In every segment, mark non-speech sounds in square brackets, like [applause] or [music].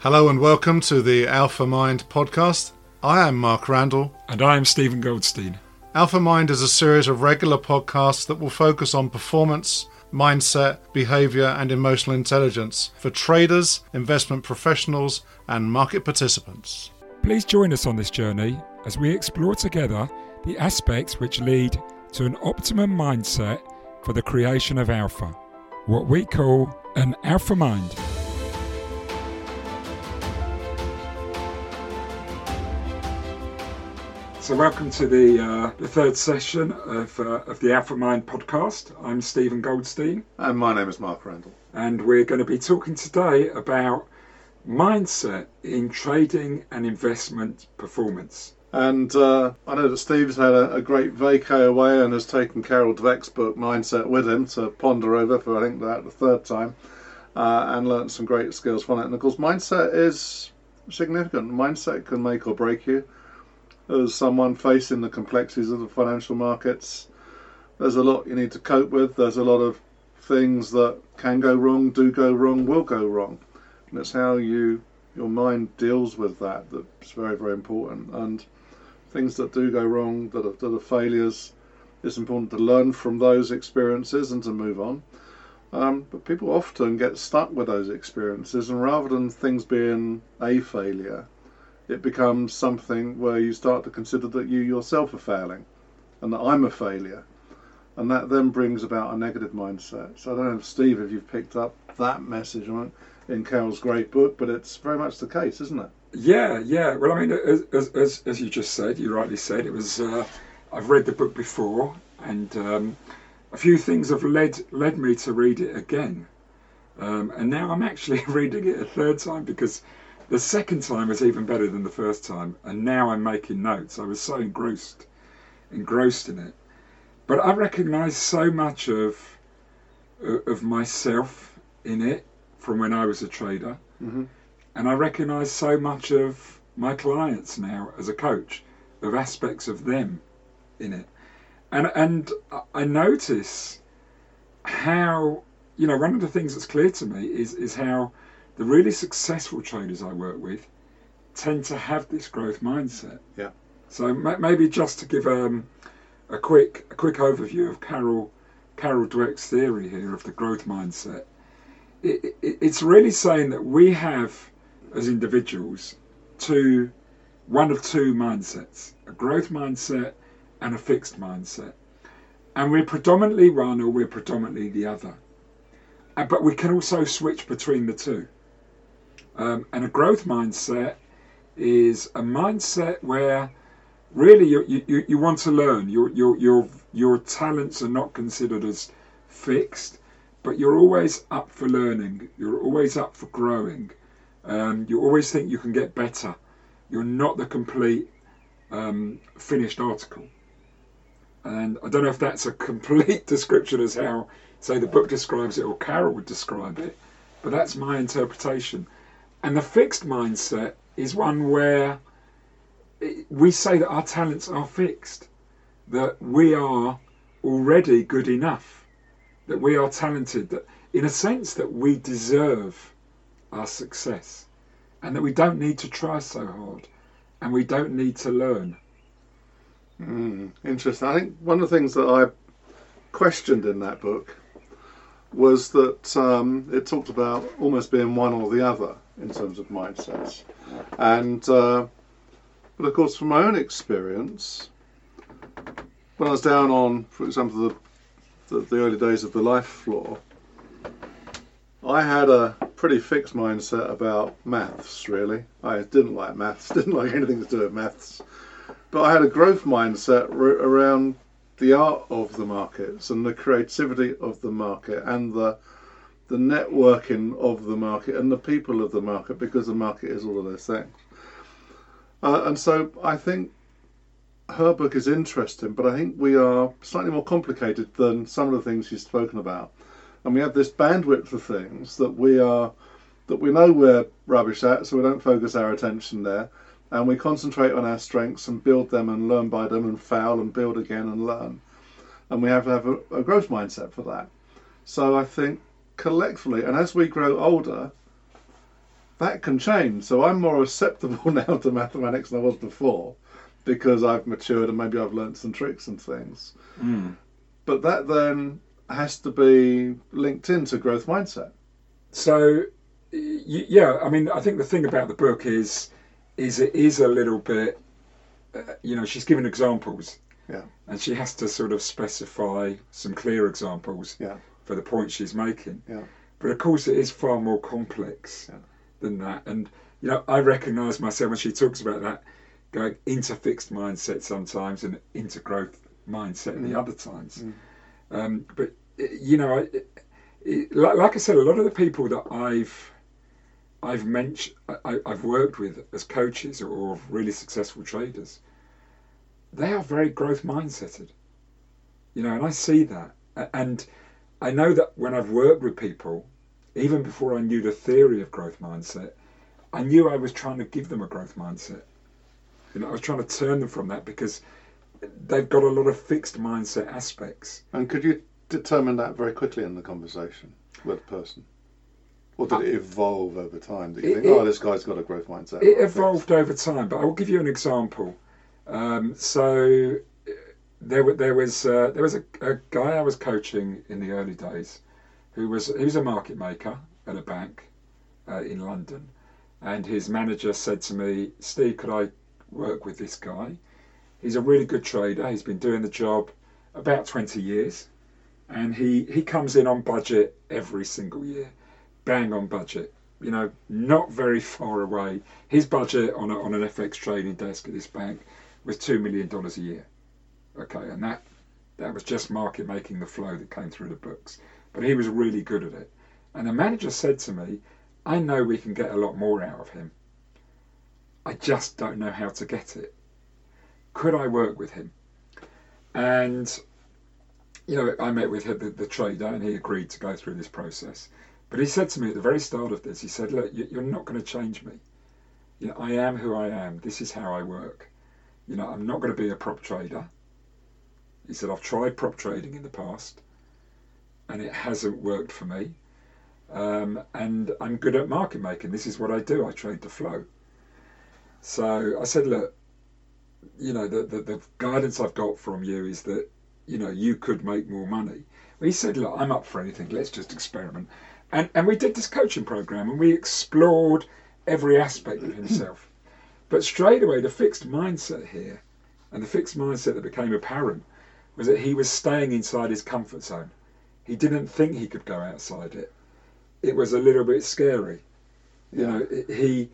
Hello and welcome to the AlphaMind podcast. I am Mark Randall. And I am Steven Goldstein. AlphaMind is a series of regular podcasts that will focus on performance, mindset, behavior, and emotional intelligence for traders, investment professionals, and market participants. Please join us on this journey as we explore together the aspects which lead to an optimum mindset for the creation of alpha, what we call an alpha mind. So, welcome to the, uh, the third session of, uh, of the AlphaMind podcast. I'm Steven Goldstein. And my name is Mark Randall. And we're going to be talking today about mindset in trading and investment performance. And uh, I know that Steve's had a, a, great vacay away and has taken Carol Dweck's book Mindset with him to ponder over for I think that the third time, uh, and learnt some great skills from it. And of course, mindset is significant. Mindset can make or break you as someone facing the complexities of the financial markets. There's a lot you need to cope with. There's a lot of things that can go wrong, do go wrong, will go wrong. And it's how you your mind deals with that that's very, very important. And things that do go wrong, that are, that are failures, it's important to learn from those experiences and to move on. Um, but people often get stuck with those experiences, and rather than things being a failure, it becomes something where you start to consider that you yourself are failing and that I'm a failure. And that then brings about a negative mindset. So I don't know, Steve, if you've picked up that message in Carol's great book, but it's very much the case, isn't it? Yeah, yeah. Well, I mean, as, as, as you just said, you rightly said, it was. Uh, I've read the book before, and um, a few things have led led me to read it again. Um, and now I'm actually [laughs] reading it a third time because the second time was even better than the first time, and now I'm making notes. I was so engrossed, engrossed in it. But I recognise so much of of myself in it from when I was a trader, mm-hmm. and I recognise so much of my clients now as a coach, of aspects of them in it, and and I notice how you know one of the things that's clear to me is is how the really successful traders I work with tend to have this growth mindset. Yeah. So maybe just to give um, a quick a quick overview of Carol Carol Dweck's theory here of the growth mindset. It, it, it's really saying that we have as individuals two one of two mindsets a growth mindset and a fixed mindset and we're predominantly one or we're predominantly the other uh, but we can also switch between the two um, and a growth mindset is a mindset where really you, you, you want to learn. Your, your, your, your talents are not considered as fixed, but you're always up for learning. You're always up for growing. Um, you always think you can get better. You're not the complete um, finished article. And I don't know if that's a complete [laughs] description as how, say, the book describes it or Carol would describe it, but that's my interpretation. And the fixed mindset is one where we say that our talents are fixed, that we are already good enough, that we are talented, that in a sense that we deserve our success, and that we don't need to try so hard, and we don't need to learn. Mm, interesting. I think one of the things that I questioned in that book was that um, it talked about almost being one or the other in terms of mindsets. And uh, but of course, from my own experience, when I was down on, for example, the, the, the early days of the LIFFE floor, I had a pretty fixed mindset about maths. Really, I didn't like maths. [laughs] Didn't like anything to do with maths. But I had a growth mindset around the art of the markets and the creativity of the market and the the networking of the market and the people of the market because the market is all of those things. Uh, and so I think her book is interesting, but I think we are slightly more complicated than some of the things she's spoken about. And we have this bandwidth of things that we are that we know we're rubbish at, so we don't focus our attention there. And we concentrate on our strengths and build them and learn by them and fail and build again and learn. And we have to have a, a growth mindset for that. So I think collectively, and as we grow older, that can change. So I'm more [laughs] acceptable now to mathematics than I was before because I've matured and maybe I've learnt some tricks and things. Mm. But that then has to be linked into growth mindset. So, yeah, I mean, I think the thing about the book is, is it is a little bit, uh, you know, she's given examples, Yeah. and she has to sort of specify some clear examples Yeah. For the point she's making. Yeah. But of course, it is far more complex Yeah. than that. And you know, I recognise myself when she talks about that, going into fixed mindset sometimes and into growth mindset Mm. the other times. Um, but you know, I, it, like, like I said, a lot of the people that I've I've mentioned, I, I've worked with as coaches or really successful traders, they are very growth mindseted. You know, and I see that, and I know that when I've worked with people, even before I knew the theory of growth mindset, I knew I was trying to give them a growth mindset. You know, I was trying to turn them from that because they've got a lot of fixed mindset aspects. And could you determine that very quickly in the conversation with the person? Or did it evolve over time? That you It- think, it- oh, this guy's got a growth mindset. It evolved over time, but I will give you an example. Um, so there, there was uh, there was a, a guy I was coaching in the early days, who was he was a market maker at a bank uh, in London, and his manager said to me, "Steve, could I work with this guy? He's a really good trader. He's been doing the job about 20 years, and he he comes in on budget every single year, bang on budget." you know, not very far away. His budget on, a, on an FX trading desk at this bank was two million dollars a year. Okay, and that that was just market making the flow that came through the books. But he was really good at it. And the manager said to me, "I know we can get a lot more out of him. I just don't know how to get it. Could I work with him?" And you know, I met with the, the trader, and he agreed to go through this process. But he said to me at the very start of this, he said, "Look, you- you're not going to change me. You know, I am who I am. This is how I work. You know, I'm not going to be a prop trader." He said, "I've tried prop trading in the past, and it hasn't worked for me. Um, and I'm good at market making. This is what I do. I trade the flow." So I said, "Look, you know, the, the, the guidance I've got from you is that, you know, you could make more money. He said, look, I'm up for anything. Let's just experiment. And, and we did this coaching program and we explored every aspect of himself. But straight away, the fixed mindset here and the fixed mindset that became apparent was that he was staying inside his comfort zone. He didn't think he could go outside it. It was a little bit scary. You know, he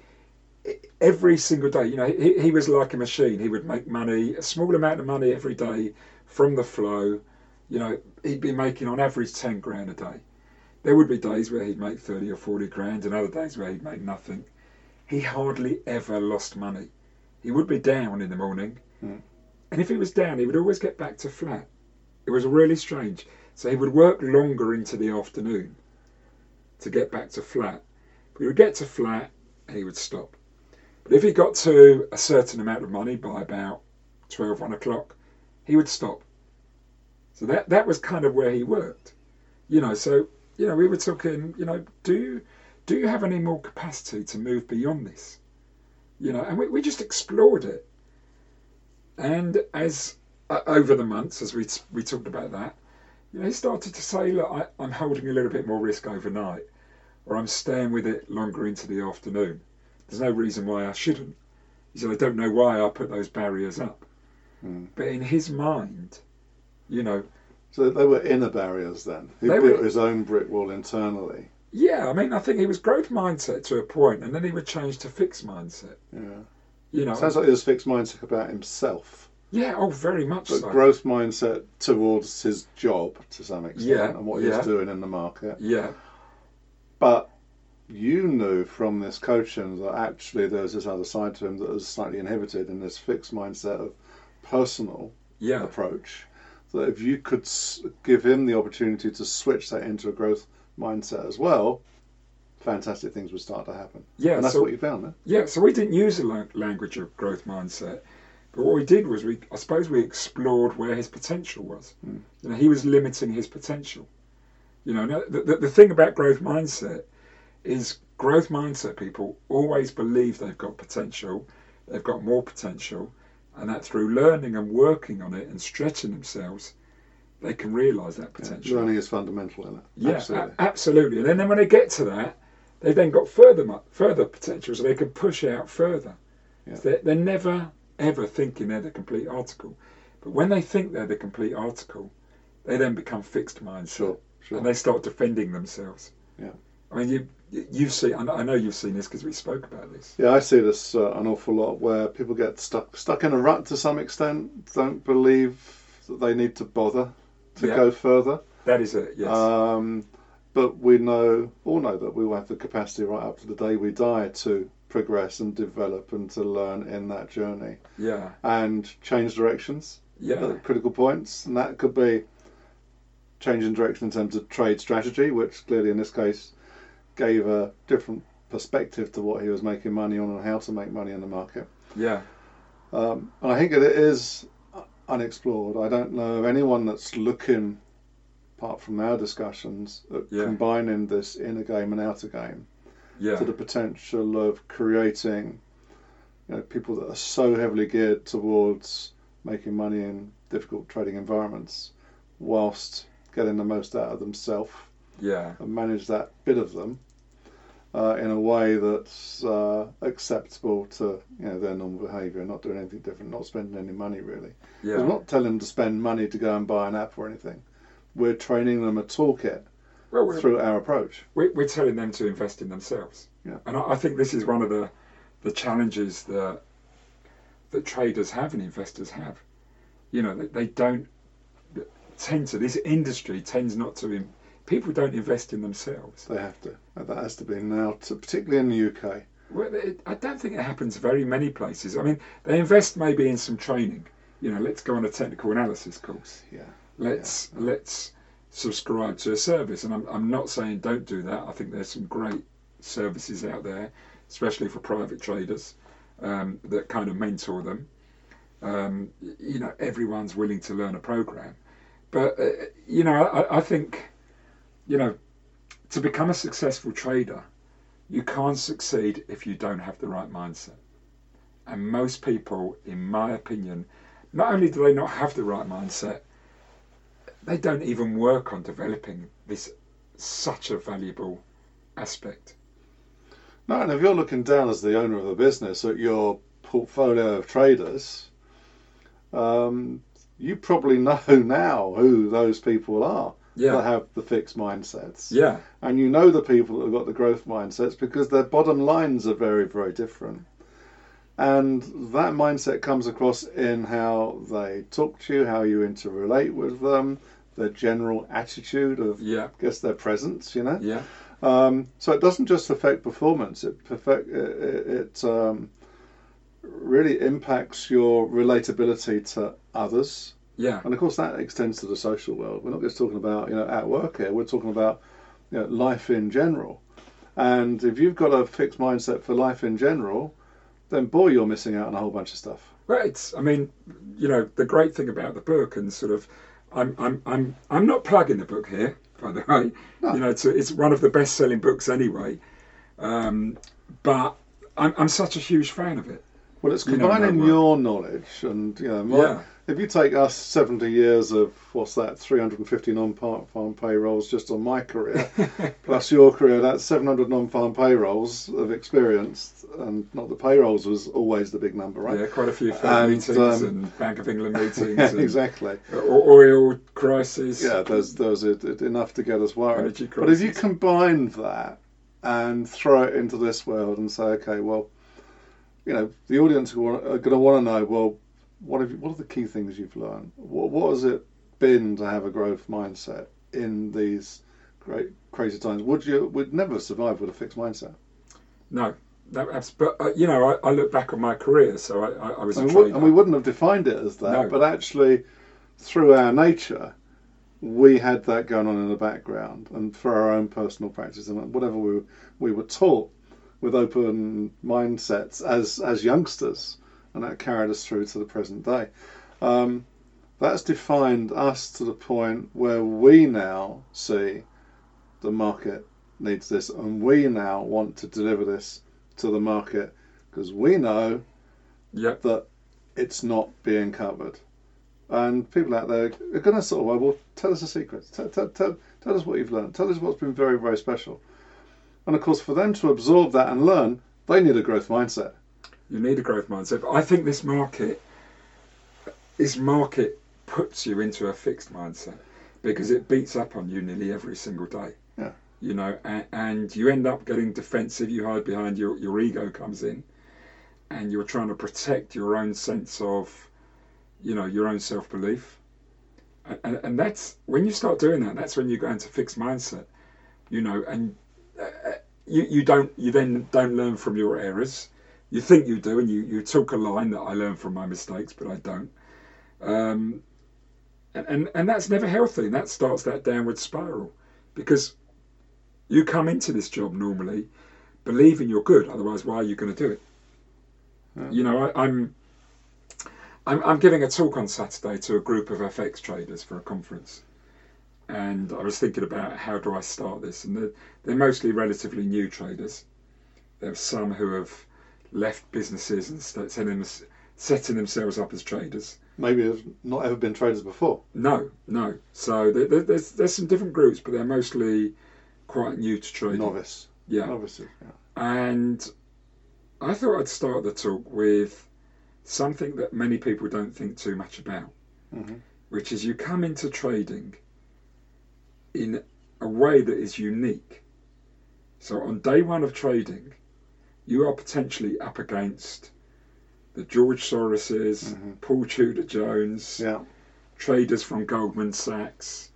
every single day. You know, he, he was like a machine. He would make money, a small amount of money every day from the flow. You know, he'd be making on average 10 grand a day. There would be days where he'd make 30 or 40 grand and other days where he'd make nothing. He hardly ever lost money. He would be down in the morning. Mm. And if he was down, he would always get back to flat. It was really strange. So he would work longer into the afternoon to get back to flat. But he would get to flat and he would stop. But if he got to a certain amount of money by about 12, 1 o'clock, he would stop. So that, that was kind of where he worked. You know, so, you know, we were talking, you know, do you, do you have any more capacity to move beyond this? You know, and we, we just explored it. And as uh, over the months, as we, we talked about that, you know, he started to say, look, I, I'm holding a little bit more risk overnight, or I'm staying with it longer into the afternoon. There's no reason why I shouldn't. He said, I don't know why I put those barriers up. Mm. But in his mind, you know, So they were inner barriers then. He built were- his own brick wall internally. yeah, I mean, I think he was growth mindset to a point, and then he would change to fixed mindset. Yeah. You know, Sounds like he was fixed mindset about himself, yeah, oh, very much but so. growth mindset towards his job to some extent Yeah, and what yeah. he's doing in the market. yeah, But you knew from this coaching that actually there's this other side to him that was slightly inhibited in this fixed mindset of personal yeah, approach. That if you could s- give him the opportunity to switch that into a growth mindset as well, fantastic things would start to happen. yeah. and that's so what you found. Yeah, so we didn't use the lang- language of growth mindset, but what we did was we, I suppose, we explored where his potential was. Mm. You know, he was limiting his potential. You know, the, the, the thing about growth mindset is growth mindset people always believe they've got potential, they've got more potential, and that through learning and working on it and stretching themselves, they can realise that potential. Learning is fundamental in it. Yeah, Absolutely. a- absolutely. And then when they get to that, they've then got further further potential, so they can push out further. Yeah. They're, they're never ever thinking they're the complete article, but when they think they're the complete article, they then become fixed minds. Sure, sure. and they start defending themselves. Yeah. I mean, you you've seen. I know you've seen this because we spoke about this. Yeah, I see this uh, an awful lot where people get stuck stuck in a rut to some extent, don't believe that they need to bother to Yeah. go further. That is it. Yes. Um, but we know, all know that we will have the capacity right up to the day we die to progress and develop and to learn in that journey yeah. and change directions Yeah. critical points. And that could be changing direction in terms of trade strategy, which clearly in this case gave a different perspective to what he was making money on and how to make money in the market. Yeah. Um, and I think it is unexplored. I don't know of anyone that's looking, apart from our discussions, at Yeah. combining this inner game and outer game Yeah. to the potential of creating you know, people that are so heavily geared towards making money in difficult trading environments whilst getting the most out of themselves Yeah. and manage that bit of them uh, in a way that's uh, acceptable to you know their normal behaviour, not doing anything different, not spending any money really. Yeah. We're not telling them to spend money to go and buy an app or anything. We're training them a toolkit Well, we're, through our approach. we- we're telling them to invest in themselves. Yeah. And I, I think this is one of the the challenges that that traders have and investors have. You know, they, they don't tend to. This industry tends not to. In, people don't invest in themselves. They have to. That has to be now, to, particularly in the UK. Well, it, I don't think it happens very many places. I mean, they invest maybe in some training. You know, let's go on a technical analysis course. Yeah. Let's let's subscribe to a service. And I'm, I'm not saying don't do that. I think there's some great services out there, especially for private traders, um, that kind of mentor them. Um, you know, everyone's willing to learn a program, but uh, you know, I, I think, you know, to become a successful trader, you can't succeed if you don't have the right mindset. And most people, in my opinion, not only do they not have the right mindset, they don't even work on developing this such a valuable aspect. No, and if you're looking down as the owner of the business at your portfolio of traders, um, you probably know [laughs] now who those people are that have the fixed mindsets. yeah, And you know the people that have got the growth mindsets because their bottom lines are very, very different. And that mindset comes across in how they talk to you, how you interrelate with them, their general attitude of, yeah, I guess, their presence, you know? yeah, Um, so it doesn't just affect performance; it perfect, it, it, um, really impacts your relatability to others, yeah, and of course that extends to the social world. We're not just talking about you know at work here; we're talking about you know, life in general. And if you've got a fixed mindset for life in general, then boy, you're missing out on a whole bunch of stuff. It's. I mean, you know, the great thing about the book, and sort of, I'm, I'm, I'm, I'm not plugging the book here, by the way. No. You know, it's, it's one of the best-selling books anyway. Um, but I'm, I'm such a huge fan of it. Well, it's You know, combining your knowledge and you know, my, Yeah. If you take us seventy years of what's that, three hundred and fifty non-farm payrolls just on my career, [laughs] plus your career, that's seven hundred non-farm payrolls of experience, and not the payrolls was always the big number, right? Yeah, quite a few And, meetings um, and Bank of England [laughs] meetings. Yeah, exactly. Oil crisis. Yeah, there's there's it, it- enough to get us worried. But if you combine that and throw it into this world and say, okay, well, you know, the audience are going to want to know, well, what have you, what are the key things you've learned? What, what has it been to have a growth mindset in these great crazy times? Would you would never survive with a fixed mindset? No, no, but uh, you know, I, I look back on my career, so I, I, was And we, and we wouldn't have defined it as that, No. but actually, through our nature, we had that going on in the background, and for our own personal practice and whatever we were, we were taught with open mindsets as as youngsters, and that carried us through to the present day. Um, that's defined us to the point where we now see the market needs this, and we now want to deliver this to the market because we know Yep. that it's not being covered. And people out there are going to sort of, well, tell us a secret. Tell, tell, tell, tell us what you've learned. Tell us what's been very, very special. And of course, for them to absorb that and learn, they need a growth mindset. You need a growth mindset. But I think this market, this market puts you into a fixed mindset because it beats up on you nearly every single day. Yeah. You know, and, and you end up getting defensive. You hide behind your your ego comes in, and you're trying to protect your own sense of, you know, your own self belief. And, and, and that's when you start doing that. That's when you go into fixed mindset. You know, and uh, you you don't you then don't learn from your errors you think you do, and you, you took a line that I learned from my mistakes, but I don't. Um, and, and, and that's never healthy, and that starts that downward spiral because you come into this job normally believing you're good, otherwise, why are you going to do it? Yeah. You know, I, I'm, I'm I'm giving a talk on Saturday to a group of FX traders for a conference, and I was thinking about how do I start this, and they're, they're mostly relatively new traders. There are some who have left businesses and setting, them- setting themselves up as traders. Maybe have not ever been traders before. No, no. So there, there, there's there's some different groups, but they're mostly quite new to trading. Novice. Yeah, Novices. Yeah. and I thought I'd start the talk with something that many people don't think too much about, Mhm. which is you come into trading in a way that is unique. So on day one of trading, you are potentially up against the George Soroses, Mhm. Paul Tudor Jones, Yeah. traders from Goldman Sachs,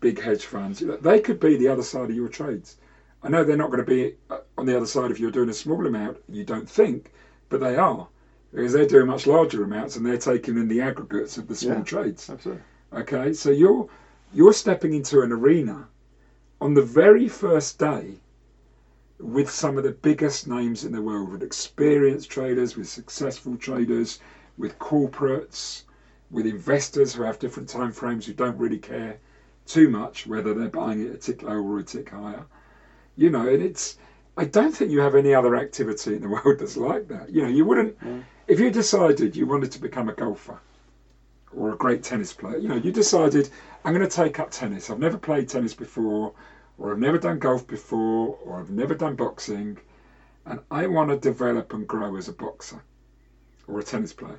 big hedge funds. You know, they could be the other side of your trades. I know they're not going to be uh, on the other side if you're doing a small amount. You don't think, but they are because they're doing much larger amounts and they're taking in the aggregates of the small Yeah. trades. Absolutely. Okay, so you're you're stepping into an arena on the very first day with some of the biggest names in the world, with experienced traders, with successful traders, with corporates, with investors who have different time frames who don't really care too much whether they're buying it a tick lower or a tick higher. You know, and it's I don't think you have any other activity in the [laughs] world that's like that. You know, you wouldn't Mm. if you decided you wanted to become a golfer or a great tennis player, you know, you decided I'm going to take up tennis. I've never played tennis before, or I've never done golf before, or I've never done boxing, and I want to develop and grow as a boxer or a tennis player.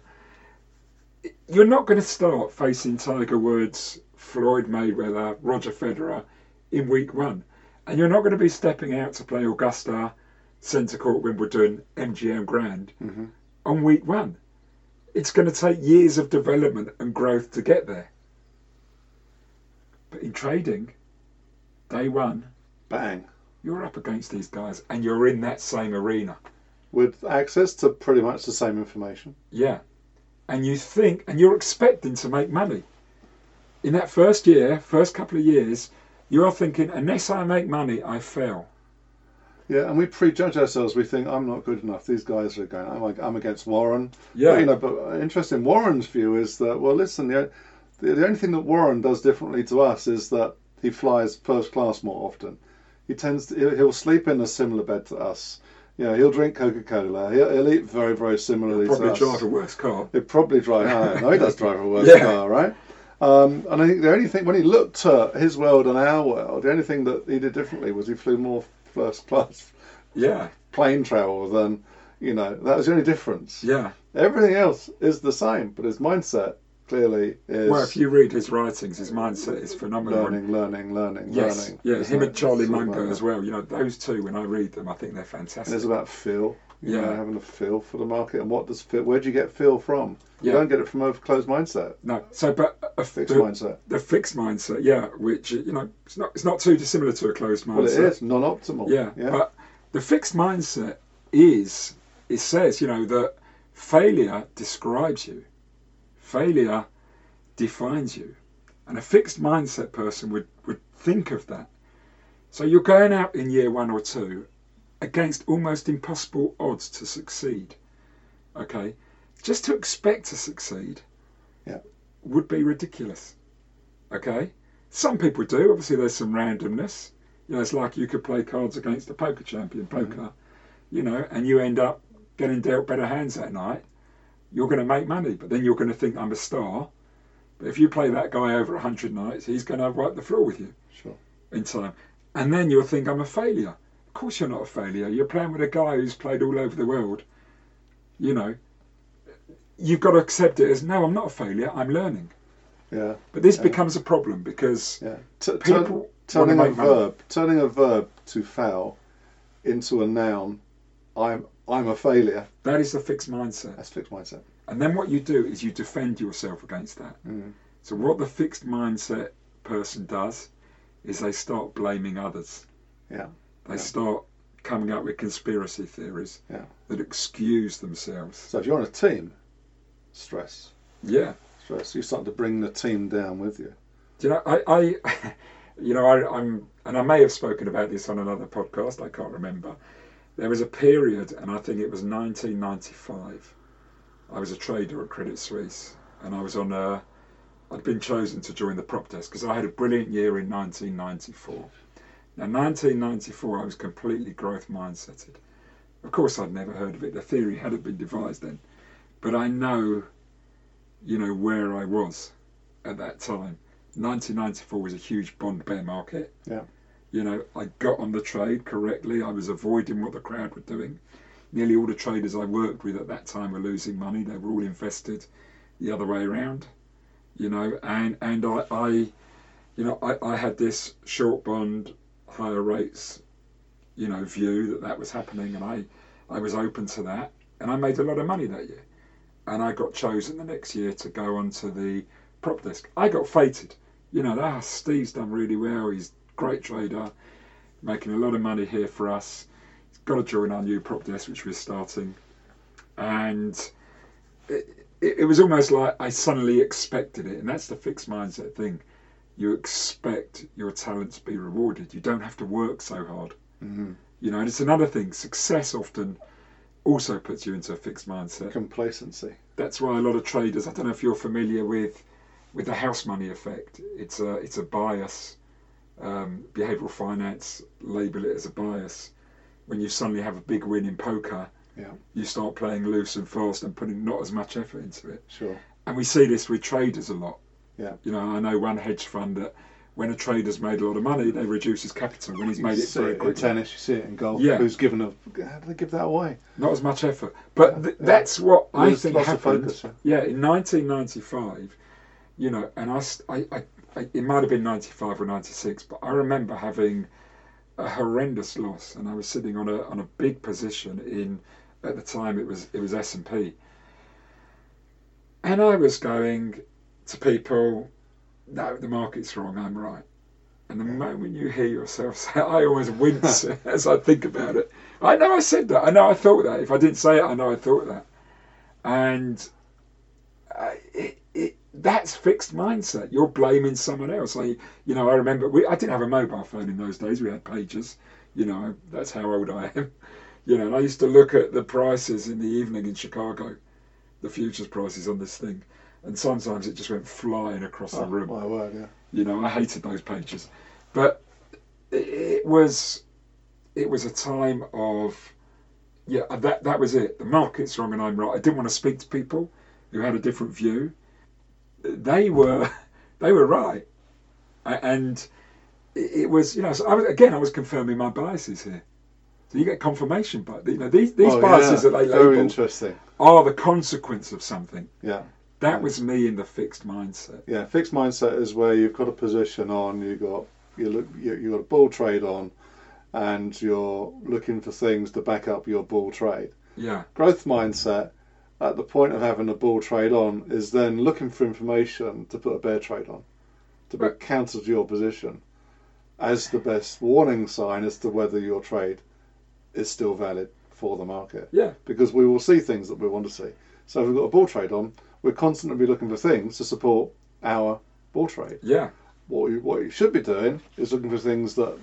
You're not going to start facing Tiger Woods, Floyd Mayweather, Roger Federer in week one. And you're not going to be stepping out to play Augusta, Centre Court, Wimbledon, MGM Grand hmm on week one. It's going to take years of development and growth to get there. But in trading, day one, Bang. you're up against these guys and you're in that same arena. With access to pretty much the same information. Yeah. And you think, and you're expecting to make money. In that first year, first couple of years, you are thinking, unless I make money, I fail. Yeah, and we prejudge ourselves. We think I'm not good enough. These guys are going. I'm, I'm against Warren. Yeah. But, you know, but uh, interesting. Warren's view is that well, listen, the, the the only thing that Warren does differently to us is that he flies first class more often. He tends to he'll, he'll sleep in a similar bed to us. You know, he'll drink Coca Cola. He'll, he'll eat very very similarly Probably to us. drive a worse car. He'd probably drive. I know he does drive a worse [laughs] Yeah. car, right? Um, and I think the only thing when he looked at his world and our world, the only thing that he did differently was he flew more first class [laughs] Yeah, plane travel than you know. That was the only difference. yeah. Everything else is the same, but his mindset clearly is Well, if you read his writings, his mindset is phenomenal. learning, learning, learning, Yes, learning. yeah, him and Charlie Munger as well. You know, those two, when I read them, I think they're And fantastic. it's about feel. You Yeah. know, having a feel for the market and what does feel. Where do you get feel from? You Yeah. don't get it from a closed mindset, No, so but a, fixed the, mindset. the fixed mindset, yeah, which you know, it's not it's not too dissimilar to a closed mindset. Well, it is non-optimal. Yeah, yeah. but the fixed mindset is it says you know that failure describes you, failure defines you, and a fixed mindset person would would think of that. So you're going out in year one or two against almost impossible odds to succeed. Okay, just to expect to succeed, Yeah. would be ridiculous. Okay, some people do. Obviously, there's some randomness You know, it's like you could play cards against a poker champion, mm-hmm. poker, you know, and you end up getting dealt better hands that night. You're going to make money, but then you're going to think I'm a star. But if you play that guy over 100 nights, he's going to wipe the floor with you Sure. in time. And then you'll think I'm a failure. Of course, you're not a failure. You're playing with a guy who's played all over the world. You know, you've got to accept it as no, I'm not a failure. I'm learning. Yeah. But this Yeah. becomes a problem because Yeah. T- People turn- turning a make money. verb, turning a verb to fail into a noun. I'm I'm a failure. that is the fixed mindset. That's fixed mindset. And then what you do is you defend yourself against that. Mm. So what the fixed mindset person does is they start blaming others. Yeah. They Yeah. start coming up with conspiracy theories Yeah. that excuse themselves. So if you're on a team, stress, Yeah. stress. You start to bring the team down with you. Do you know, I, I [laughs] you know, I, I'm, and I may have spoken about this on another podcast. I can't remember. There was a period, and I think it was 1995. I was a trader at Credit Suisse, and I was on a. I'd been chosen to join the prop desk because I had a brilliant year in 1994. Now, 1994, I was completely growth mindseted. Of course, I'd never heard of it. The theory hadn't been devised then, but I know, you know, where I was at that time. 1994 was a huge bond bear market. Yeah. You know, I got on the trade correctly. I was avoiding what the crowd were doing. Nearly all the traders I worked with at that time were losing money. They were all invested the other way around. You know, and and I, I you know, I, I had this short bond, higher rates, you know, view that that was happening, and I I was open to that, and I made a lot of money that year, and I got chosen the next year to go onto the prop desk. I got fated. You know, ah, Steve's done really well. He's great trader, making a lot of money here for us. He's got to join our new prop desk, which we're starting. And it, it, it was almost like I suddenly expected it. And that's the fixed mindset thing. You expect your talent to be rewarded. You don't have to work so hard. Mm-hmm. You know, and it's another thing. Success often also puts you into a fixed mindset Complacency. that's why a lot of traders. I don't know if you're familiar with with the house money effect. It's a it's a bias. Um, behavioral finance label it as a bias. When you suddenly have a big win in poker, Yeah. you start playing loose and fast and putting not as much effort into it. Sure. And we see this with traders a lot. Yeah. You know, I know one hedge fund that when a trader's made a lot of money, they reduce his capital when he's You made it see very it in quickly. tennis. You see it in golf. Yeah. Who's given a? How do they give that away? Not as much effort. But th- Yeah. that's what I think happened. focus, Yeah, in 1995, you know, and I, I, I, it might have been 95 or 96, but I remember having a horrendous loss, and I was sitting on a on a big position in at the time it was it was S and P, and I was going to people, no, the market's wrong, I'm right. And the moment you hear yourself [laughs] say, I always wince [laughs] as I think about it. I know I said that. I know I thought that. If I didn't say it, I know I thought that. And that's fixed mindset. You're blaming someone else. I, you know, I remember we, I didn't have a mobile phone in those days. We had pages. You know, that's how old I am. [laughs] You know, and I used to look at the prices in the evening in Chicago, the futures prices on this thing, and sometimes it just went flying across the Oh, room. my word. Yeah. You know, I hated those pages, but it, it was it was a time of yeah that that was it. The market's wrong and I'm right. I didn't want to speak to people who had a different view. They were [laughs] they were right, and it was you know so I was, again I was confirming my biases here. So you get confirmation, but you know these these Oh, biases yeah. that they Very label interesting. are the consequence of something. Yeah. That was me in the fixed mindset. Yeah, fixed mindset is where you've got a position on, you've got you look you you got a bull trade on, and you're looking for things to back up your bull trade. Yeah, Growth mindset, at the point of having a bull trade on, is then looking for information to put a bear trade on, to be Right. counter to your position, as the best warning sign as to whether your trade is still valid for the market. yeah, Because we will see things that we want to see. So if we've got a bull trade on, we're constantly looking for things to support our bull trade. yeah. What you, what you should be doing is looking for things that,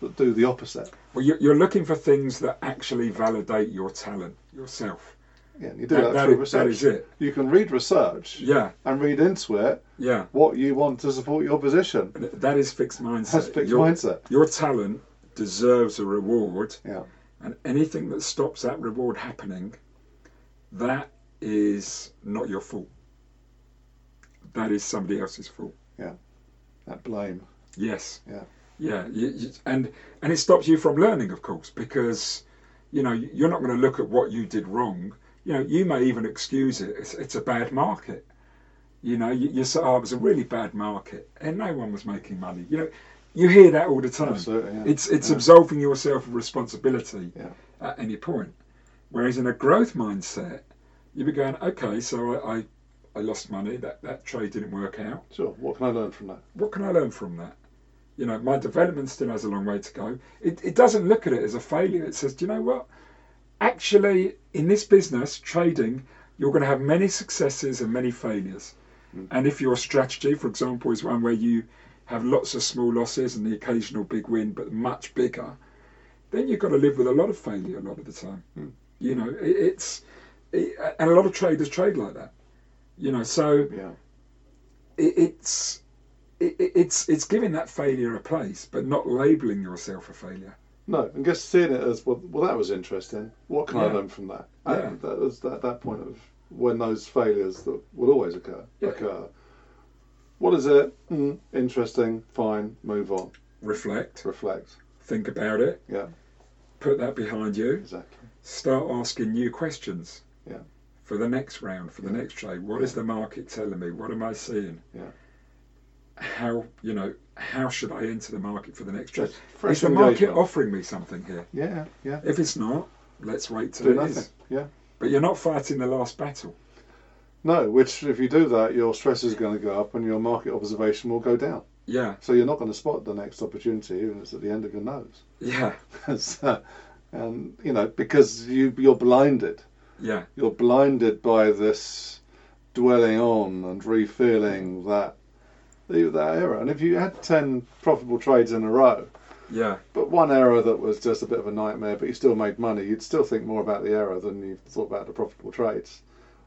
that do the opposite. Well, you're, you're looking for things that actually validate your talent yourself. Yeah, you do That- that, that through is- research. that is it. You can read research Yeah, and read into it yeah. what you want to support your position. That is fixed mindset. That's fixed your, mindset. Your talent deserves a reward, Yeah, and anything that stops that reward happening, that is not your fault. That is somebody else's fault. Yeah. that blame. Yes. Yeah. Yeah. You, you, and and it stops you from learning, of course, because you know you're not going to look at what you did wrong. You know, you may even excuse it. It's, it's a bad market. You know, you, you say, "Oh, it was a really bad market, and no one was making money." You know, you hear that all the time. Absolutely. Yeah. It's it's yeah. absolving yourself of responsibility Yeah. at any point. Whereas in a growth mindset, you'd be going, "Okay, so I, I I lost money. That that trade didn't work out." Sure. What can I learn from that? what can I learn from that? You know, my development still has a long way to go. It, it doesn't look at it as a failure. It says, do you know what? Actually, in this business, trading, you're going to have many successes and many failures. Mm. And if your strategy, for example, is one where you have lots of small losses and the occasional big win, but much bigger, then you've got to live with a lot of failure a lot of the time. Mm. You know, it, it's, it, and a lot of traders trade like that. You know, so Yeah. it, it's it, it- it's it's giving that failure a place, but not labelling yourself a failure. No, and just seeing it as well. Well, that was interesting. What can I learn from that? Yeah. And that was that, that point of when those failures that will always occur Yeah. occur. What is it? Mm, interesting. Fine. Move on. Reflect, Reflect. think about it, Yeah. put that behind you, Exactly. start asking new questions. Yeah. For the next round, for the next trade, what is the market telling me? What am I seeing? Yeah. How you know? How should I enter the market for the next trade? Is the market offering me something here? Yeah. Yeah. If it's not, let's wait till Do it nothing. is. Yeah. But you're not fighting the last battle. No, which if you do that, your stress is going to go up and your market observation will go down. Yeah, So you're not going to spot the next opportunity, even if it's at the end of your nose. yeah, [laughs] So, and you know, because you you're blinded. yeah, You're blinded by this dwelling on and refilling that that error. And if you had ten profitable trades in a row, yeah, but one error that was just a bit of a nightmare, but you still made money, you'd still think more about the error than you thought about the profitable trades,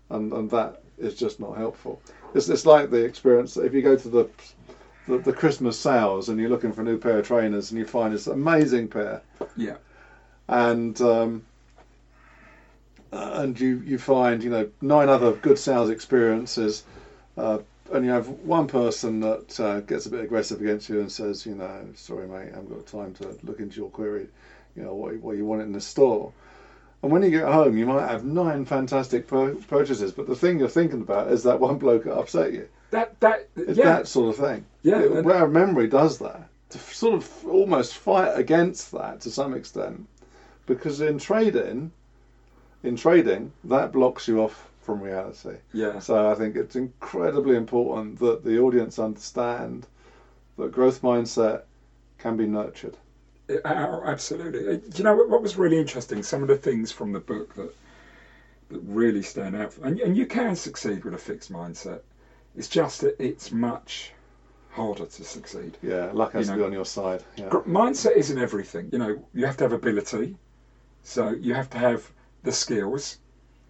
and and that is just not helpful. It's it's like the experience if you go to the the, the Christmas sales and you're looking for a new pair of trainers and you find this amazing pair, yeah, and um, and you you find you know nine other good sales experiences, uh, and you have one person that uh, gets a bit aggressive against you and says, you know, sorry mate, I haven't got time to look into your query, you know what what you want in the store. And when you get home, you might have nine fantastic pur- purchases, but the thing you're thinking about is that one bloke that upset you. That that It's yeah, that sort of thing. Yeah, It- and- where memory does that, to sort of almost fight against that to some extent, because in trading, in trading, that blocks you off from reality. yeah, So I think it's incredibly important that the audience understand that growth mindset can be nurtured. Uh, absolutely. Uh, You know what, what was really interesting? Some of the things from the book that that really stand out, and and you can succeed with a fixed mindset. It's just that it's much harder to succeed. Yeah, luck has You to know, be on your side. Yeah. Mindset isn't everything. You know, you have to have ability, so you have to have the skills.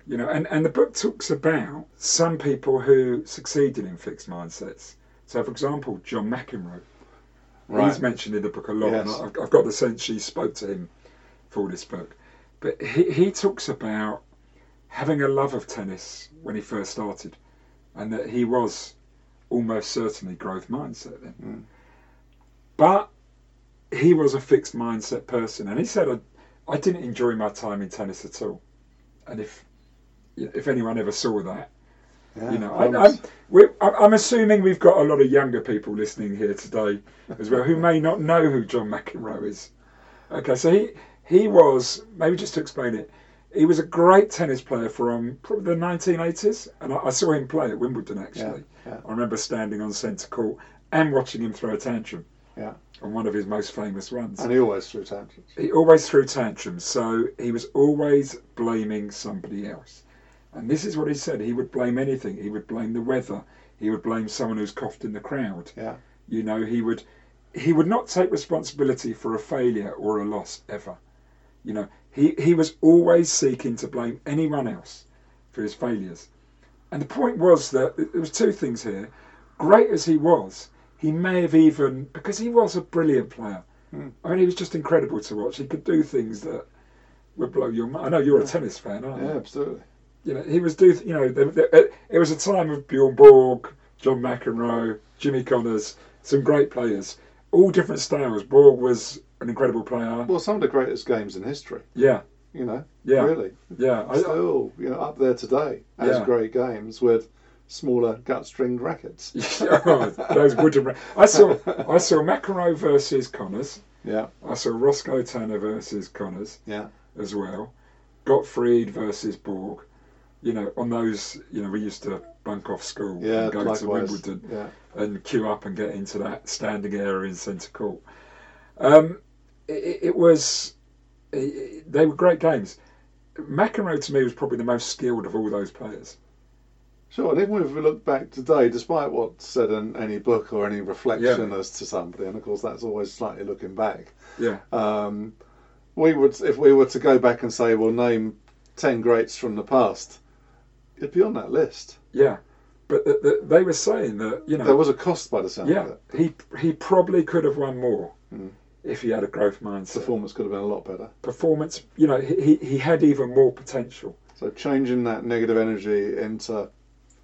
You know, and, and the book talks about some people who succeeded in fixed mindsets. So, for example, John McEnroe. He's mentioned in the book a lot, and Yes. I've, I've got the sense she spoke to him for this book. But he, he talks about having a love of tennis when he first started, and that he was almost certainly growth mindset then. Mm. But he was a fixed mindset person, and he said, I, I didn't enjoy my time in tennis at all. And if if anyone ever saw that, Yeah, you know, I, I'm, we're, I'm I'm assuming we've got a lot of younger people listening here today as well who [laughs] may not know who John McEnroe is. Okay, so he he was maybe just to explain it, he was a great tennis player from probably the 1980s, and I, I saw him play at Wimbledon actually. yeah. I remember standing on centre court and watching him throw a tantrum Yeah. on one of his most famous runs. And he always threw tantrums. He always threw tantrums, so he was always blaming somebody else. And this is what he said he would blame anything. He would blame the weather. He would blame someone who's coughed in the crowd. Yeah. You know, he would he would not take responsibility for a failure or a loss ever. You know, he, he was always seeking to blame anyone else. for his failures. And the point was that there was two things here. Great as he was, he may have even because he was a brilliant player. Hmm. I mean, he was just incredible to watch. He could do things that would blow your mind. I know you're a tennis fan, aren't you? Yeah, absolutely. You know, he was do. You know, there, there, uh, it was a time of Bjorn Borg, John McEnroe, Jimmy Connors, some great players, all different styles. Borg was an incredible player. Well, some of the greatest games in history. Yeah, You know, yeah, really, yeah. Still you know up there today as Yeah. great games with smaller gut stringed rackets. [laughs] Oh, those [laughs] wooden. ra- I saw I saw McEnroe versus Connors. Yeah, I saw Roscoe Tanner versus Connors yeah, as well. Gottfried versus Borg. You know, on those, you know, we used to bunk off school yeah. and go likewise. to Wimbledon Yeah, and queue up and get into that standing area in centre court. Um, it, it was, it, they were great games. McEnroe to me was probably the most skilled of all those players. sure. And even if we look back today, despite what's said in any book or any reflection as to somebody, and of course that's always slightly looking back. Yeah, Um, we would, if we were to go back and say, well, name ten greats from the past, it'd be on that list. yeah. But the, the, they were saying that you know There was a cost by the sound Yeah, of it. he he probably could have won more Mm. if he had a growth mindset. Performance could have been a lot better. Performance, you know, he he had even more potential. So changing that negative energy into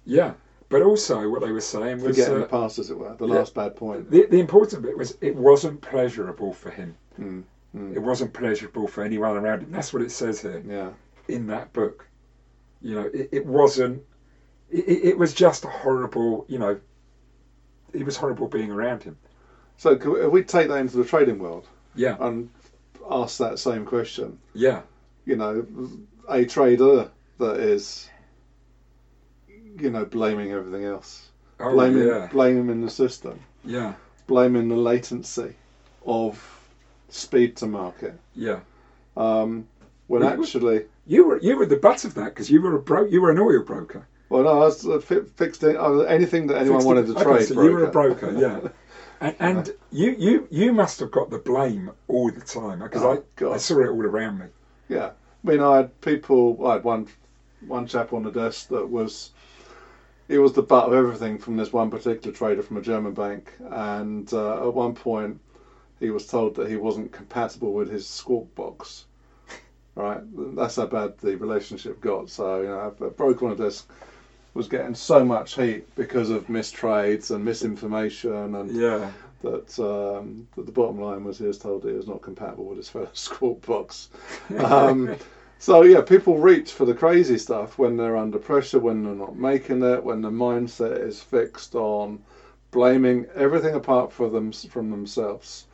Yeah, but also what they were saying was forgetting the uh, past, as it were, the yeah. last bad point. the the important bit was it wasn't pleasurable for him. Mm, mm, It wasn't pleasurable for anyone around him. That's what it says here yeah. in that book. You know, it, it wasn't. It, it was just a horrible. You know, it was horrible being around him. So could we, if we take that into the trading world Yeah, and ask that same question, yeah, you know, a trader that is, you know, blaming everything else, oh blaming yeah, blaming the system, yeah, blaming the latency of speed to market, yeah. um, when actually, You were you were the butt of that because you were a bro- you were an oil broker. well, no, I was uh, fi- fixed in, was- anything that anyone Fixed wanted to okay, trade. so you were a broker, yeah. [laughs] And, and you, you you must have got the blame all the time because Oh, I, God. I saw it all around me. Yeah, I mean, I had people. I had one one chap on the desk that was he was the butt of everything from this one particular trader from a German bank, and uh, at one point he was told that he wasn't compatible with his squawk box. Right, that's how bad the relationship got. So you know, a broker on the desk was getting so much heat because of mistrades and misinformation, and Yeah, that, um, that the bottom line was he was told he was not compatible with his [laughs] fellow squawk box. Um, [laughs] so yeah, people reach for the crazy stuff when they're under pressure, when they're not making it, when the mindset is fixed on blaming everything apart from them from themselves.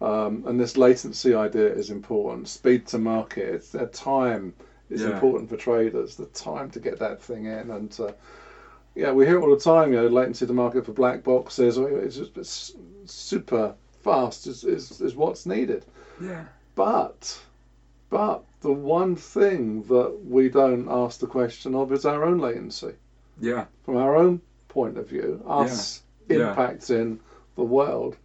Um, and this latency idea is important. Speed to market, it's, uh, time is Yeah. important for traders. The time to get that thing in, and uh, yeah, we hear it all the time. You know, latency to market for black boxes. It's just it's super fast is, is, is what's needed. yeah, But, but the one thing that we don't ask the question of is our own latency. yeah, From our own point of view, us Yeah. impacting the world.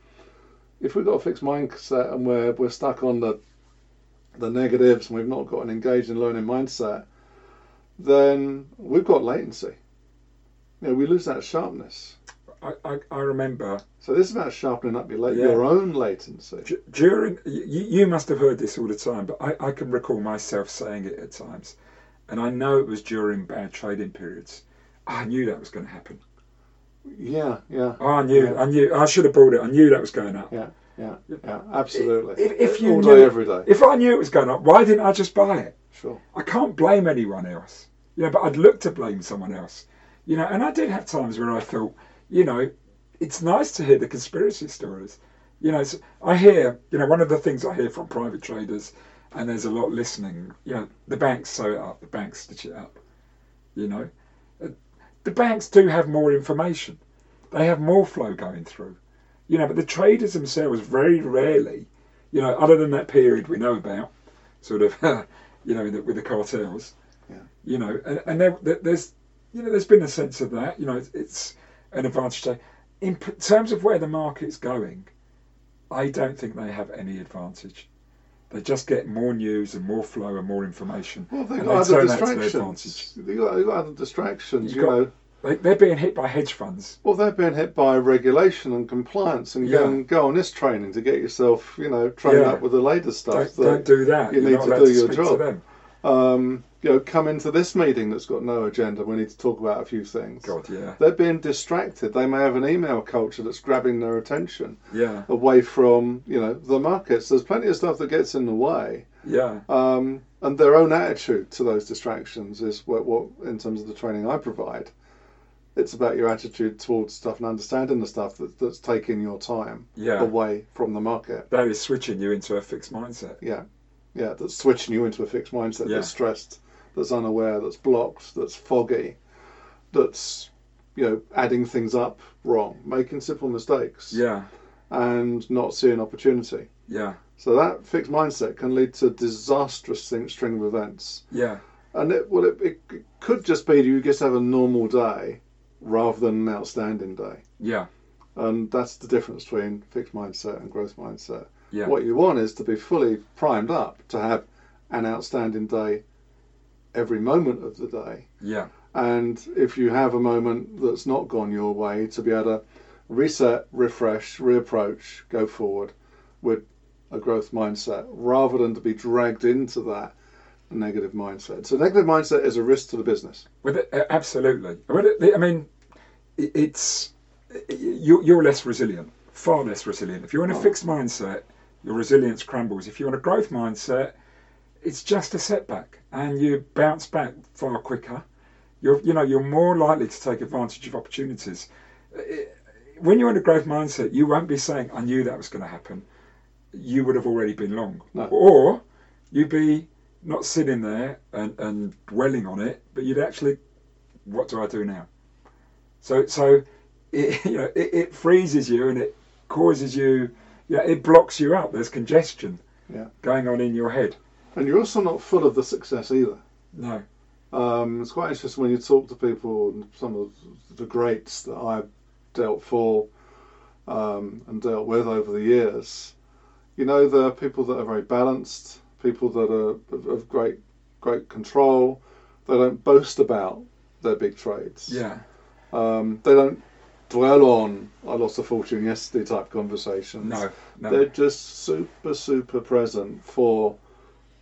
If we've got a fixed mindset and we're, we're stuck on the the negatives and we've not got an engaged and learning mindset, then we've got latency. You know, we lose that sharpness. I, I, I remember So this is about sharpening up your la- Yeah. your own latency. d- during you, you must have heard this all the time, but I, I can recall myself saying it at times, and I know it was during bad trading periods. I knew that was going to happen. Yeah, yeah, Oh, I knew, Yeah. I knew, I should have brought it. I knew that was going up. yeah, yeah, yeah. Absolutely. If, if you all knew, day, every day. if I knew it was going up, why didn't I just buy it? Sure. I can't blame anyone else. You know, but I'd look to blame someone else. You know, and I did have times where I thought, you know, it's nice to hear the conspiracy stories. You know, so I hear, you know, one of the things I hear from private traders, and there's a lot listening. You know, the banks sew it up, the banks stitch it up. You know, Uh, the banks do have more information. They have more flow going through. You know, but the traders themselves very rarely, you know, other than that period we know about, sort of, [laughs] you know, with the cartels. Yeah. You know, and, and there, there- there's, you know, there's been a sense of that. You know, it's, it's an advantage. To, in p- terms of where the market's going, I don't think they have any advantage. They just get more news and more flow and more information. Well, they've got they other turn that to their advantage. distractions. They've got, got other distractions, You've you got- know. They, they're being hit by hedge funds. Well, they're being hit by regulation and compliance, and Yeah. go and go on this training to get yourself, you know, trained Yeah. up with the latest Don't, stuff. don't do that. you You're need not to allowed do your speak to job. them. um, you know, come into this meeting that's got no agenda. We need to talk about a few things. God, yeah, They're being distracted. They may have an email culture that's grabbing their attention yeah, away from, you know, the markets. There's plenty of stuff that gets in the way. yeah, Um, and their own attitude to those distractions is what, what, in terms of the training I provide, it's about your attitude towards stuff and understanding the stuff that, that's taking your time yeah. away from the market. That is switching you into a fixed mindset. Yeah, yeah, that's switching you into a fixed mindset Yeah. that's stressed, that's unaware, that's blocked, that's foggy, that's you know adding things up wrong, making simple mistakes, Yeah, and not seeing opportunity. yeah, So that fixed mindset can lead to disastrous thing, string of events. yeah, And it well, it, it could just be you just have a normal day rather than an outstanding day. yeah, And that's the difference between fixed mindset and growth mindset. yeah, What you want is to be fully primed up to have an outstanding day every moment of the day. yeah, And if you have a moment that's not gone your way, to be able to reset, refresh, reapproach, go forward with a growth mindset rather than to be dragged into that negative mindset. So, negative mindset is a risk to the business. With it, absolutely. I mean, it- I mean, it- it's you're, you're less resilient, far less resilient. If you're in a Oh. fixed mindset, your resilience crumbles. If you're in a growth mindset, it's just a setback, and you bounce back far quicker. You're, you know, you're more likely to take advantage of opportunities. When you're in a growth mindset, you won't be saying, "I knew that was going to happen." You would have already been long, No. or you'd be not sitting there and, and dwelling on it, but you'd actually, what do I do now? So, so it, [laughs] you know, it, it freezes you and it causes you, yeah, it blocks you up. There's congestion Yeah. going on in your head. And you're also not full of the success either. No, Um, it's quite interesting when you talk to people, and some of the greats that I've dealt for um, and dealt with over the years. You know, there are people that are very balanced, people that are of, of great, great control. They don't boast about their big trades. yeah, Um, they don't dwell on "I lost a fortune yesterday" type conversations. no, no. They're just super, super present for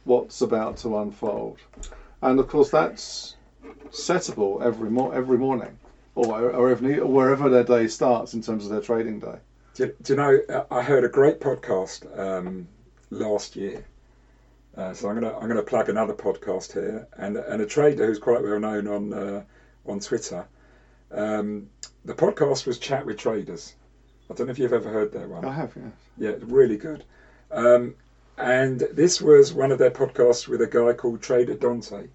what's about to unfold, and of course that's settable every mo- every morning, or, or every or wherever their day starts in terms of their trading day. Do, you- do you know? I heard a great podcast um, last year. Uh, so I'm gonna I'm gonna plug another podcast here, and and a trader who's quite well known on uh, on Twitter. Um, the podcast was Chat with Traders. I don't know if you've ever heard that one. I have, yes. Yeah, it's really good. Um, and this was one of their podcasts with a guy called Trader Dante,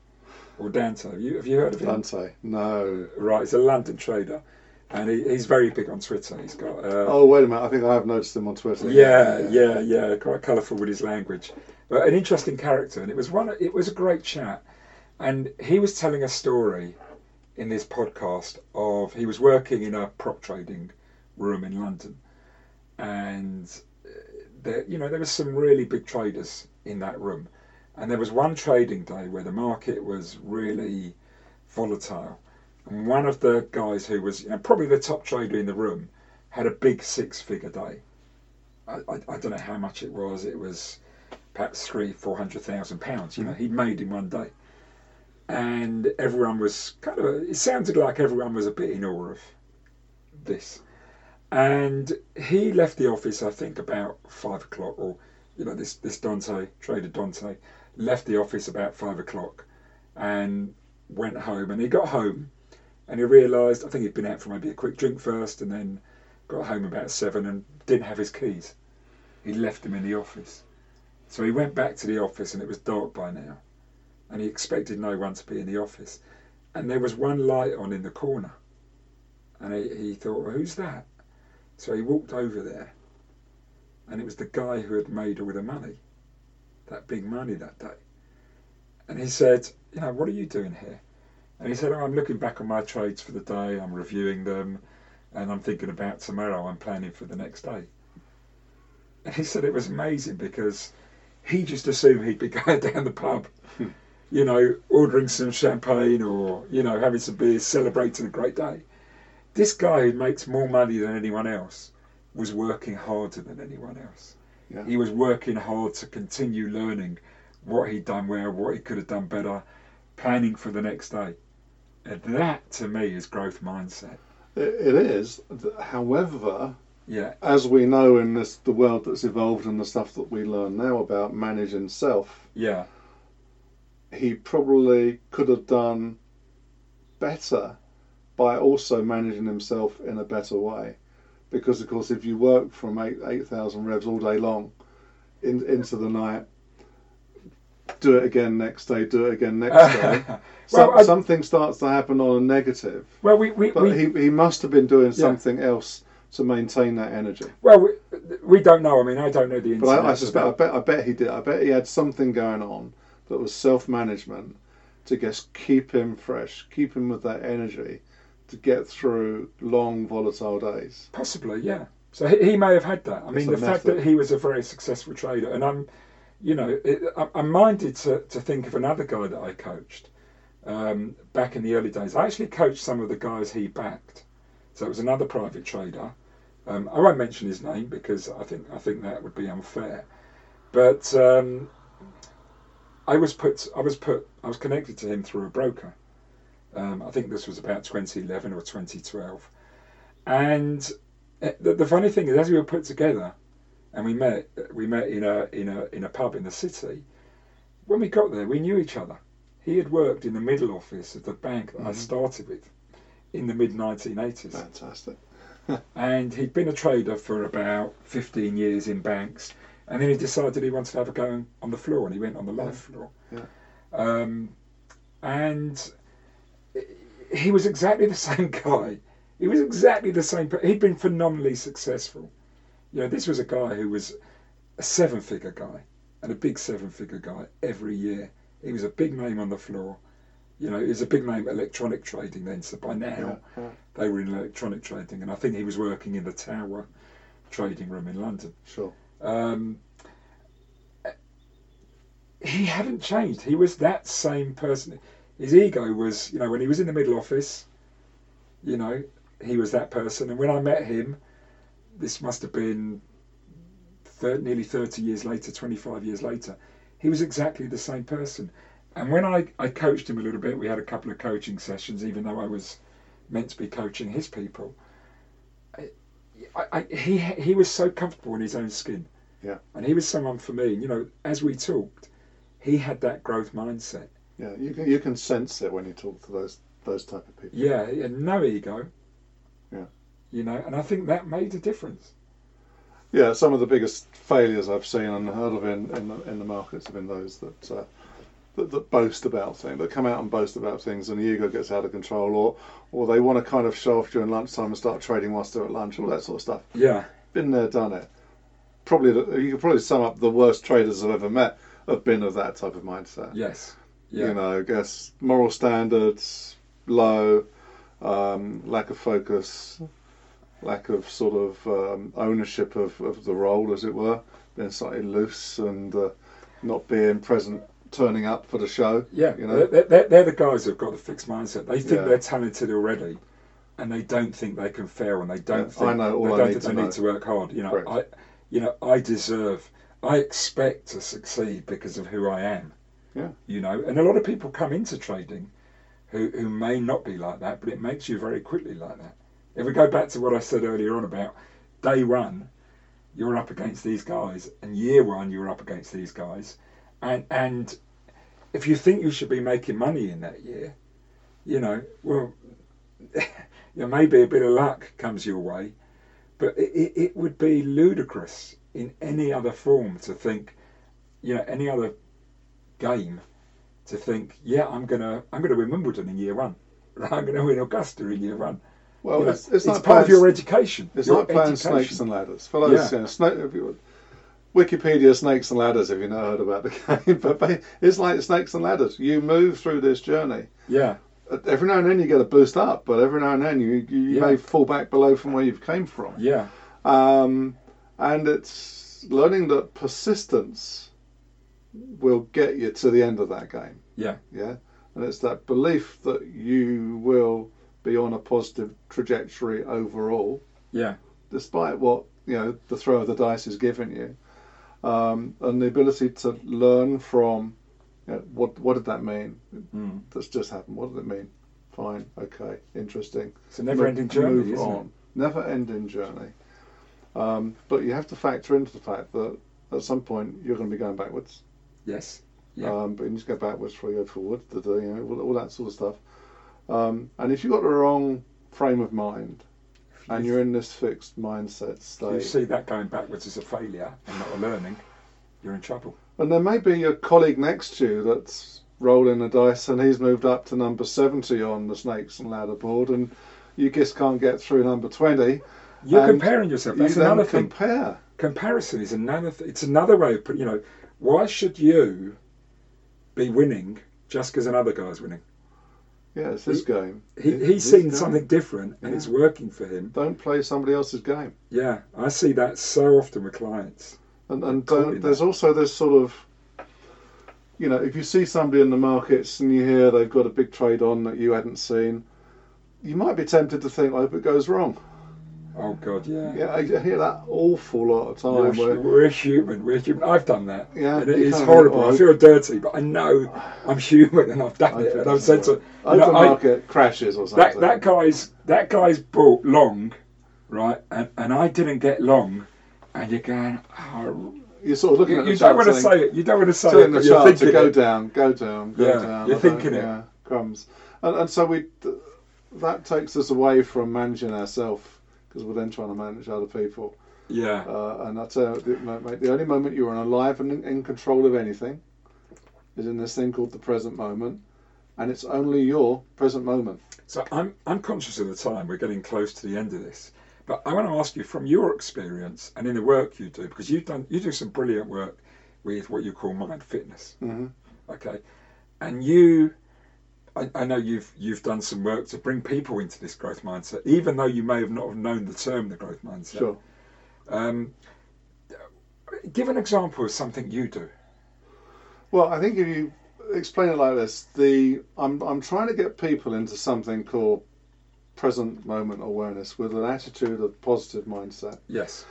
or Dante. Have you, have you heard of him? Dante, no. Right, he's a London trader, and he, he's very big on Twitter. He's got uh, Oh wait a minute, I think I have noticed him on Twitter. yeah, yeah, yeah, quite colourful with his language, but an interesting character. And it was one. It was a great chat, and he was telling a story in this podcast of he was working in a prop trading room in London, and uh, there, you know, there was some really big traders in that room, and there was one trading day where the market was really volatile, and one of the guys who was you know, probably the top trader in the room had a big six-figure day. I, I, I don't know how much it was. It was perhaps three, four hundred thousand pounds. You know, he'd made in one day, and everyone was kind of. It sounded like everyone was a bit in awe of this. And he left the office, I think, about five o'clock, or you know, this this Dante trader Dante left the office about five o'clock, and went home. And he got home, and he realised I think he'd been out for maybe a quick drink first, and then got home about seven and didn't have his keys. He left them in the office. So he went back to the office and it was dark by now. And he expected no one to be in the office. And there was one light on in the corner. And he, he thought, well, who's that? So he walked over there. And it was the guy who had made all the money, that big money that day. And he said, you know, what are you doing here? And he said, oh, I'm looking back on my trades for the day, I'm reviewing them, and I'm thinking about tomorrow, I'm planning for the next day. And he said it was amazing because he just assumed he'd be [laughs] going down the pub, hmm. You know, ordering some champagne or you know having some beers, celebrating a great day. This guy who makes more money than anyone else was working harder than anyone else. Yeah. He was working hard to continue learning what he'd done well, what he could have done better, planning for the next day. And that to me is growth mindset. It, it is. However, Yeah, as we know in this the world that's evolved and the stuff that we learn now about managing self, yeah, he probably could have done better by also managing himself in a better way. Because of course, if you work from eight eight thousand revs all day long, in, into the night, do it again next day, do it again next day. [laughs] Some, Well, I- something starts to happen on a negative, well, we, we, but we he, he must have been doing something else to maintain that energy. well, we, we don't know. I mean, I don't know the But I, I suspect, I bet, I bet he did. I bet he had something going on that was self-management to just keep him fresh, keep him with that energy to get through long, volatile days. Possibly, yeah. So he, he may have had that. I mean, a the fact that he was a very successful trader, and I'm, you know, it, I, I'm minded to, to think of another guy that I coached um, back in the early days. I actually coached some of the guys he backed. So it was another private trader. Um, I won't mention his name because I think I think that would be unfair. But um, I was put I was put I was connected to him through a broker. Um, I think this was about 2011 or 2012, and uh, the, the funny thing is, as we were put together, and we met, we met in a in a in a pub in the city. When we got there, we knew each other. He had worked in the middle office of the bank that I started with in the mid 1980s, Fantastic. [laughs] [laughs] and he'd been a trader for about 15 years in banks. And then he decided he wanted to have a go on- the floor, and he went on the live floor. Yeah. Um, and he was exactly the [laughs] same guy. He was exactly the same. He'd been phenomenally successful. You know, this was a guy who was a seven-figure guy and a big seven-figure guy every year. He was a big name on the floor. You know, he was a big name in electronic trading then. So by now Yeah, yeah, they were in electronic trading, and I think he was working in the Tower trading room in London. sure. Um, he hadn't changed. He was that same person. His ego was, you know, when he was in the middle office, you know, he was that person. And when I met him, this must have been thir- nearly 30 years later, 25 years later, he was exactly the same person. And when I, I coached him a little bit, we had a couple of coaching sessions, even though I was meant to be coaching his people. I, I, he he was so comfortable in his own skin. Yeah. And he was someone for me, you know, as we talked, he had that growth mindset. Yeah, you can you can sense it when you talk to those those type of people. Yeah, had no ego. Yeah. You know, and I think that made a difference. Yeah, some of the biggest failures I've seen and heard of in in the, in the markets have been those that, uh, that that boast about things, that come out and boast about things, and the ego gets out of control, or or they want to kind of show off during lunchtime and start trading whilst they're at lunch, all that sort of stuff. Yeah. Been there, done it. Probably you could probably sum up the worst traders I've ever met have been of that type of mindset. Yes. Yeah. You know, I guess moral standards low, um, lack of focus, lack of sort of um, ownership of, of the role, as it were, being slightly loose and uh, not being present, turning up for the show. Yeah, you know. they're, they're, they're the guys who've got a fixed mindset. They think Yeah. they're talented already, and they don't think they can fail, and they don't Yeah, think I know all they I don't need think to they need to work hard. You know, Correct. I, you know, I deserve, I expect to succeed because of who I am. Yeah. You know, and a lot of people come into trading who who may not be like that, but it makes you very quickly like that. If we go back to what I said earlier on about day one, you're up against these guys, and year one you're up against these guys, and and if you think you should be making money in that year, you know, well, [laughs] you know, maybe a bit of luck comes your way, but it, it, would be ludicrous in any other form to think, you know, any other game to think, yeah, I'm gonna I'm gonna win Wimbledon in year one, [laughs] I'm gonna win Augusta in year one. Well, You know, it's, it's, like part of your education. It's your like playing education. snakes and ladders. For those, Yeah. you know, snake, Wikipedia snakes and ladders. If you know heard about the game, [laughs] but it's like snakes and ladders. You move through this journey. Yeah, Uh, Every now and then you get a boost up, but every now and then you you Yeah. may fall back below from where you've came from. yeah, Um, and it's learning that persistence will get you to the end of that game. Yeah. Yeah. And it's that belief that you will be on a positive trajectory overall, Yeah. despite what you know the throw of the dice is giving you, um, and the ability to learn from you know, what what did that mean? Mm. That's just happened. What did it mean? Fine. Okay. Interesting. It's a never-ending journey, Move isn't on. Never ending journey. Um, but you have to factor into the fact that at some point you're going to be going backwards. Yes. Yeah. Um, but you need to go backwards before you go forward. You know, all, all that sort of stuff. Um, and if you've got the wrong frame of mind and you're in this fixed mindset state. you see that going backwards as a failure and not a learning, you're in trouble. and there may be a colleague next to you that's rolling the dice and he's moved up to number 70 on the snakes and ladder board, and you just can't get through number 20. You're comparing yourself. you That's then another thing. compare. Comparison is another. Th- it's another way of putting. You know, why should you be winning just because another guy's winning? Yeah, it's his game. He, It's he's seen game. something different and it's working for him. Don't play somebody else's game. Yeah, I see that so often with clients. And, and don't, that. there's also this sort of, you know, if you see somebody in the markets and you hear they've got a big trade on that you hadn't seen, you might be tempted to think, oh, I hope it goes wrong. Oh God, yeah. Yeah, I hear that awful lot of We're, where, we're human. We're human. I've done that. Yeah, and it is horrible. think, I feel dirty, but I know I'm human and I've done I it. And I've said to all you know, Hope I- crashes or something. that guy's that guy's bought long, right? And and I didn't get long, and you're going, oh, You're sort of looking you, at you don't want to say it. You don't want to say it, the you're chart to thinking go it. down, go down, go Yeah, down. you're I thinking it. Yeah, crumbs. And, and so we, that takes us away from managing ourselves because we're then trying to manage other people. Yeah, Uh, and I tell you, mate, the only moment you're alive and in, control of anything is in this thing called the present moment, and it's only your present moment. So I'm I'm conscious of the time. We're getting close to the end of this, but I want to ask you from your experience and in the work you do, because you've done you do some brilliant work with what you call mind fitness. hmm Okay, and you, I, I know you've you've done some work to bring people into this growth mindset, even though you may have not have known the term the growth mindset. Sure. Um, give an example of something you do. Well, I think if you explain it like this, the I'm I'm trying to get people into something called present moment awareness with an attitude of positive mindset. Yes.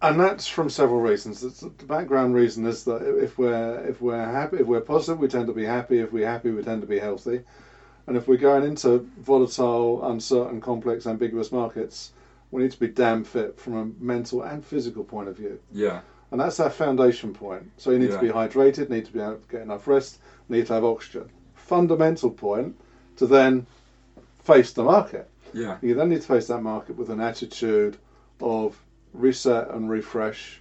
And that's from several reasons. It's, the background reason is that if we're if we're happy, if we're positive, we tend to be happy. If we're happy, we tend to be healthy. And if we're going into volatile, uncertain, complex, ambiguous markets, we need to be damn fit from a mental and physical point of view. Yeah. And that's our foundation point. So you need Yeah. to be hydrated, need to be able to get enough rest, need to have oxygen. Fundamental point to then face the market. Yeah. You then need to face that market with an attitude of reset and refresh,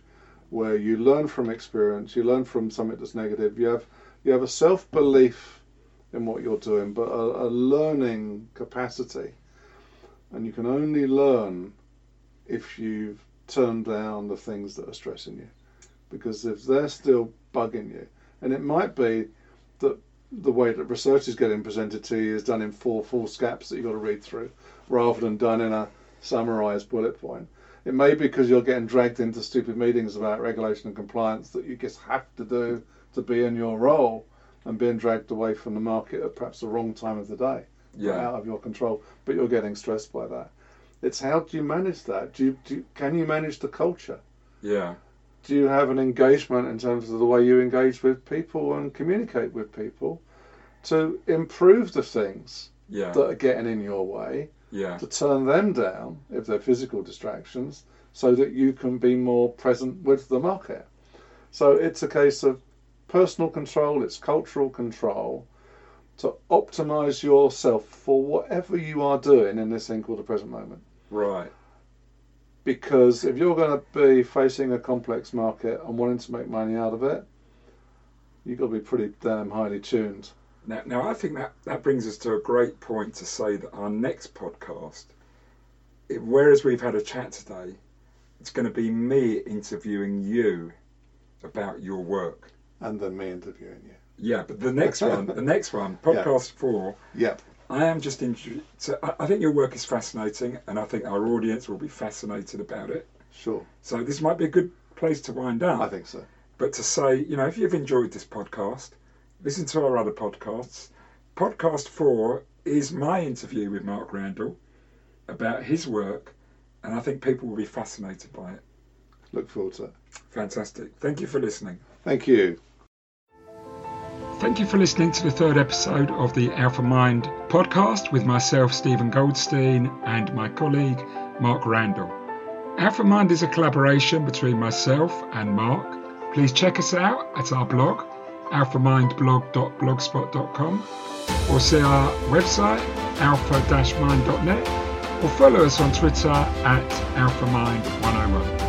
where you learn from experience, you learn from something that's negative. You have you have a self belief in what you're doing, but a, a learning capacity, and you can only learn if you've turned down the things that are stressing you, because if they're still bugging you, and it might be that the way that research is getting presented to you is done in four full scaps that you've got to read through rather than done in a summarised bullet point. It may be because you're getting dragged into stupid meetings about regulation and compliance that you just have to do to be in your role and being dragged away from the market at perhaps the wrong time of the day, Yeah. out of your control, but you're getting stressed by that. It's how do you manage that? Do you, do you, can you manage the culture? Yeah. Do you have an engagement in terms of the way you engage with people and communicate with people to improve the things Yeah. that are getting in your way? Yeah. to turn them down if they're physical distractions so that you can be more present with the market. So it's a case of personal control, it's cultural control to optimize yourself for whatever you are doing in this thing called the present moment. Right. Because if you're going to be facing a complex market and wanting to make money out of it, you've got to be pretty damn highly tuned. Now, now I think that, that brings us to a great point to say that our next podcast, it, whereas we've had a chat today, it's going to be me interviewing you about your work. And then me interviewing you. Yeah, but the next one, the next one, [laughs] Yeah. podcast four, Yep. I am just interested. So I, I think your work is fascinating, and I think our audience will be fascinated about it. Sure. So this might be a good place to wind down. I think so. but to say, you know, if you've enjoyed this podcast, listen to our other podcasts. Podcast four is my interview with Mark Randall about his work, and I think people will be fascinated by it. Look forward to it. Fantastic. Thank you for listening. Thank you. Thank you for listening to the third episode of the AlphaMind podcast with myself, Steven Goldstein, and my colleague, Mark Randall. AlphaMind is a collaboration between myself and Mark. Please check us out at our blog, alphamindblog.blogspot.com, or see our website, alpha-mind.net, or follow us on Twitter at alphamind101.